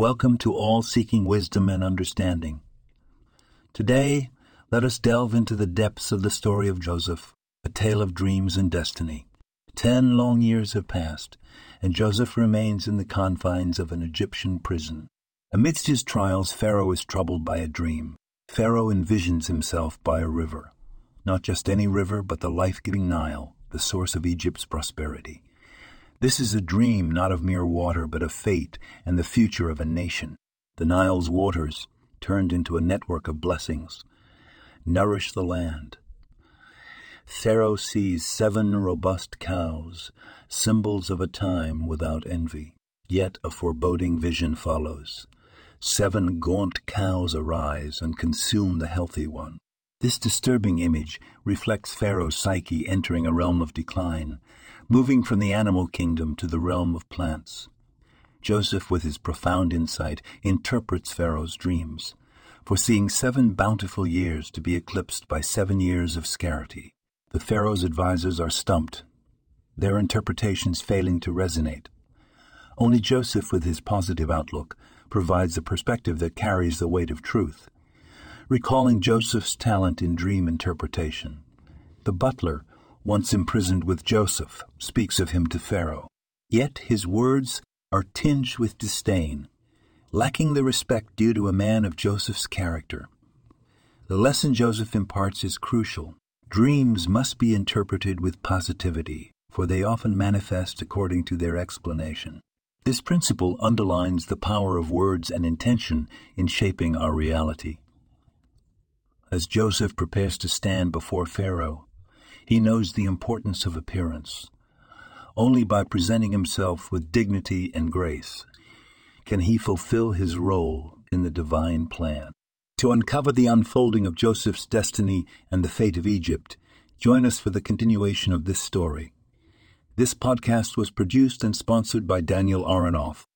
Welcome to all seeking wisdom and understanding. Today, let us delve into the depths of the story of Joseph, a tale of dreams and destiny. Ten long years have passed, and Joseph remains in the confines of an Egyptian prison. Amidst his trials, Pharaoh is troubled by a dream. Pharaoh envisions himself by a river, not just any river, but the life giving Nile, the source of Egypt's prosperity. This is a dream not of mere water, but of fate and the future of a nation. The Nile's waters, turned into a network of blessings, nourish the land. Pharaoh sees seven robust cows, symbols of a time without envy. Yet a foreboding vision follows. Seven gaunt cows arise and consume the healthy one. This disturbing image reflects Pharaoh's psyche entering a realm of decline, moving from the animal kingdom to the realm of plants. Joseph, with his profound insight, interprets Pharaoh's dreams, foreseeing seven bountiful years to be eclipsed by seven years of scarcity. The Pharaoh's advisers are stumped, their interpretations failing to resonate. Only Joseph, with his positive outlook, provides a perspective that carries the weight of truth. Recalling Joseph's talent in dream interpretation, the butler once imprisoned with Joseph, speaks of him to Pharaoh. Yet his words are tinged with disdain, lacking the respect due to a man of Joseph's character. The lesson Joseph imparts is crucial. Dreams must be interpreted with positivity, for they often manifest according to their explanation. This principle underlines the power of words and intention in shaping our reality. As Joseph prepares to stand before Pharaoh, he knows the importance of appearance. Only by presenting himself with dignity and grace can he fulfill his role in the divine plan. To uncover the unfolding of Joseph's destiny and the fate of Egypt, join us for the continuation of this story. This podcast was produced and sponsored by Daniel Aronoff